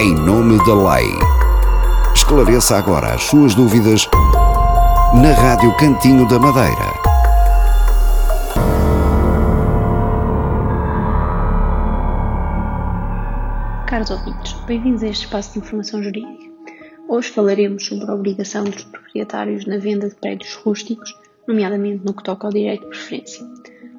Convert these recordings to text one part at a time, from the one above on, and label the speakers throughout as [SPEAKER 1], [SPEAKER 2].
[SPEAKER 1] em nome da lei. Esclareça agora as suas dúvidas na Rádio Cantinho da Madeira.
[SPEAKER 2] Caros ouvintes, bem-vindos a este espaço de informação jurídica. Hoje falaremos sobre a obrigação dos proprietários na venda de prédios rústicos, nomeadamente no que toca ao direito de preferência.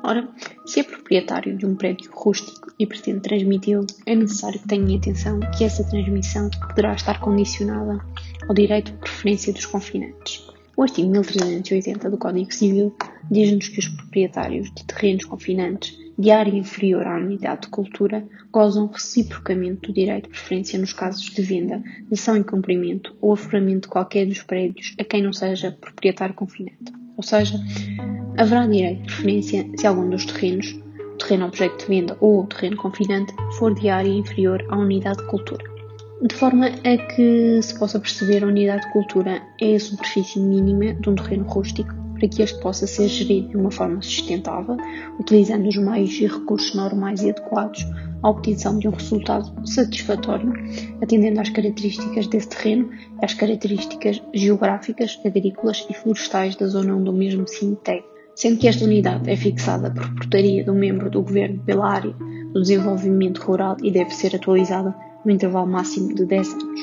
[SPEAKER 2] Ora, se é proprietário de um prédio rústico e pretende transmiti-lo, é necessário que tenha atenção que essa transmissão poderá estar condicionada ao direito de preferência dos confinantes. O artigo 1380 do Código Civil diz-nos que os proprietários de terrenos confinantes de área inferior à unidade de cultura gozam reciprocamente do direito de preferência nos casos de venda, ação em cumprimento ou aforamento de qualquer dos prédios a quem não seja proprietário confinante. Ou seja, haverá direito de preferência se algum dos terrenos, o terreno objeto de venda ou o terreno confinante, for de área inferior à unidade de cultura. De forma a que se possa perceber, a unidade de cultura é a superfície mínima de um terreno rústico para que este possa ser gerido de uma forma sustentável, utilizando os meios e recursos normais e adequados à obtenção de um resultado satisfatório, atendendo às características desse terreno e às características geográficas, agrícolas e florestais da zona onde o mesmo se integra sendo que esta unidade é fixada por portaria um membro do Governo pela área do desenvolvimento rural e deve ser atualizada no intervalo máximo de 10 anos.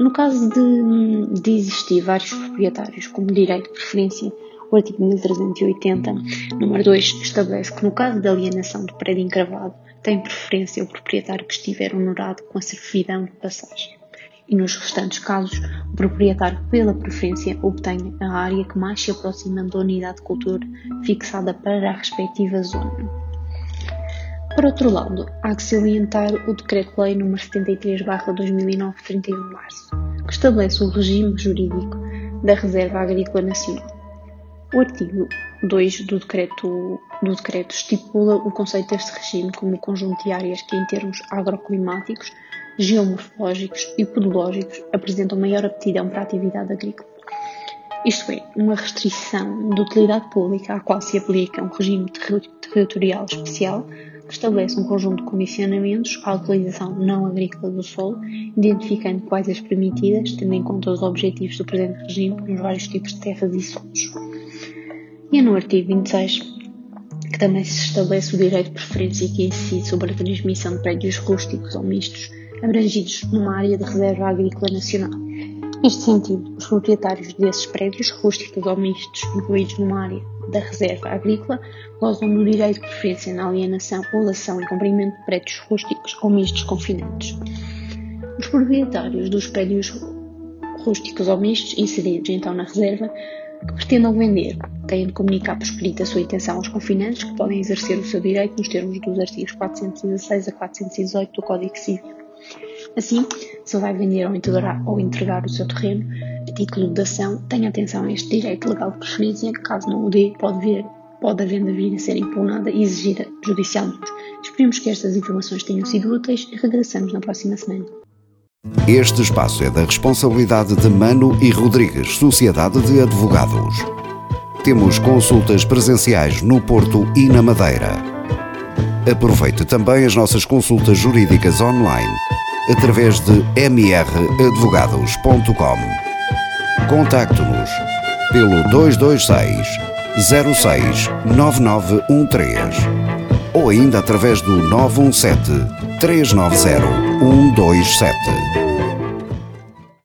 [SPEAKER 2] No caso de, de existir vários proprietários como direito de preferência, o artigo 1380, número 2, estabelece que no caso de alienação do prédio encravado, tem preferência o proprietário que estiver honorado com a servidão de passagem e nos restantes casos, o proprietário, pela preferência, obtenha a área que mais se aproxima da unidade de cultura fixada para a respectiva zona. Por outro lado, há que salientar o Decreto-Lei nº 73-2009, 31 de março, que estabelece o regime jurídico da Reserva Agrícola Nacional. O artigo 2 do decreto, do decreto estipula o conceito deste regime como conjunto de áreas que, em termos agroclimáticos, geomorfológicos e podológicos apresentam maior aptidão para a atividade agrícola. Isto é, uma restrição de utilidade pública à qual se aplica um regime territorial especial que estabelece um conjunto de condicionamentos à utilização não agrícola do solo, identificando quais as permitidas, tendo em conta os objetivos do presente regime nos vários tipos de terras e solos. E é no artigo 26 que também se estabelece o direito de preferência que incide sobre a transmissão de prédios rústicos ou mistos abrangidos numa área de reserva agrícola nacional. Neste sentido, os proprietários desses prédios rústicos ou mistos incluídos numa área da reserva agrícola gozam do direito de preferência na alienação ou lação e cumprimento de prédios rústicos ou mistos confinantes. Os proprietários dos prédios rústicos ou mistos inseridos então na reserva que pretendam vender têm de comunicar por escrito a sua intenção aos confinantes que podem exercer o seu direito nos termos dos artigos 416 a 418 do Código Civil. Assim, se vai vender ou entregar, ou entregar o seu terreno a título de ação, tenha atenção a este direito legal de preferência, caso não o dê, pode, pode a venda vir a ser impugnada e exigida judicialmente. Esperemos que estas informações tenham sido úteis e regressamos na próxima semana.
[SPEAKER 1] Este espaço é da responsabilidade de Mano e Rodrigues, Sociedade de Advogados. Temos consultas presenciais no Porto e na Madeira. Aproveite também as nossas consultas jurídicas online através de mradvogados.com. Contacte-nos pelo 226 06 9913 ou ainda através do 917 390 127.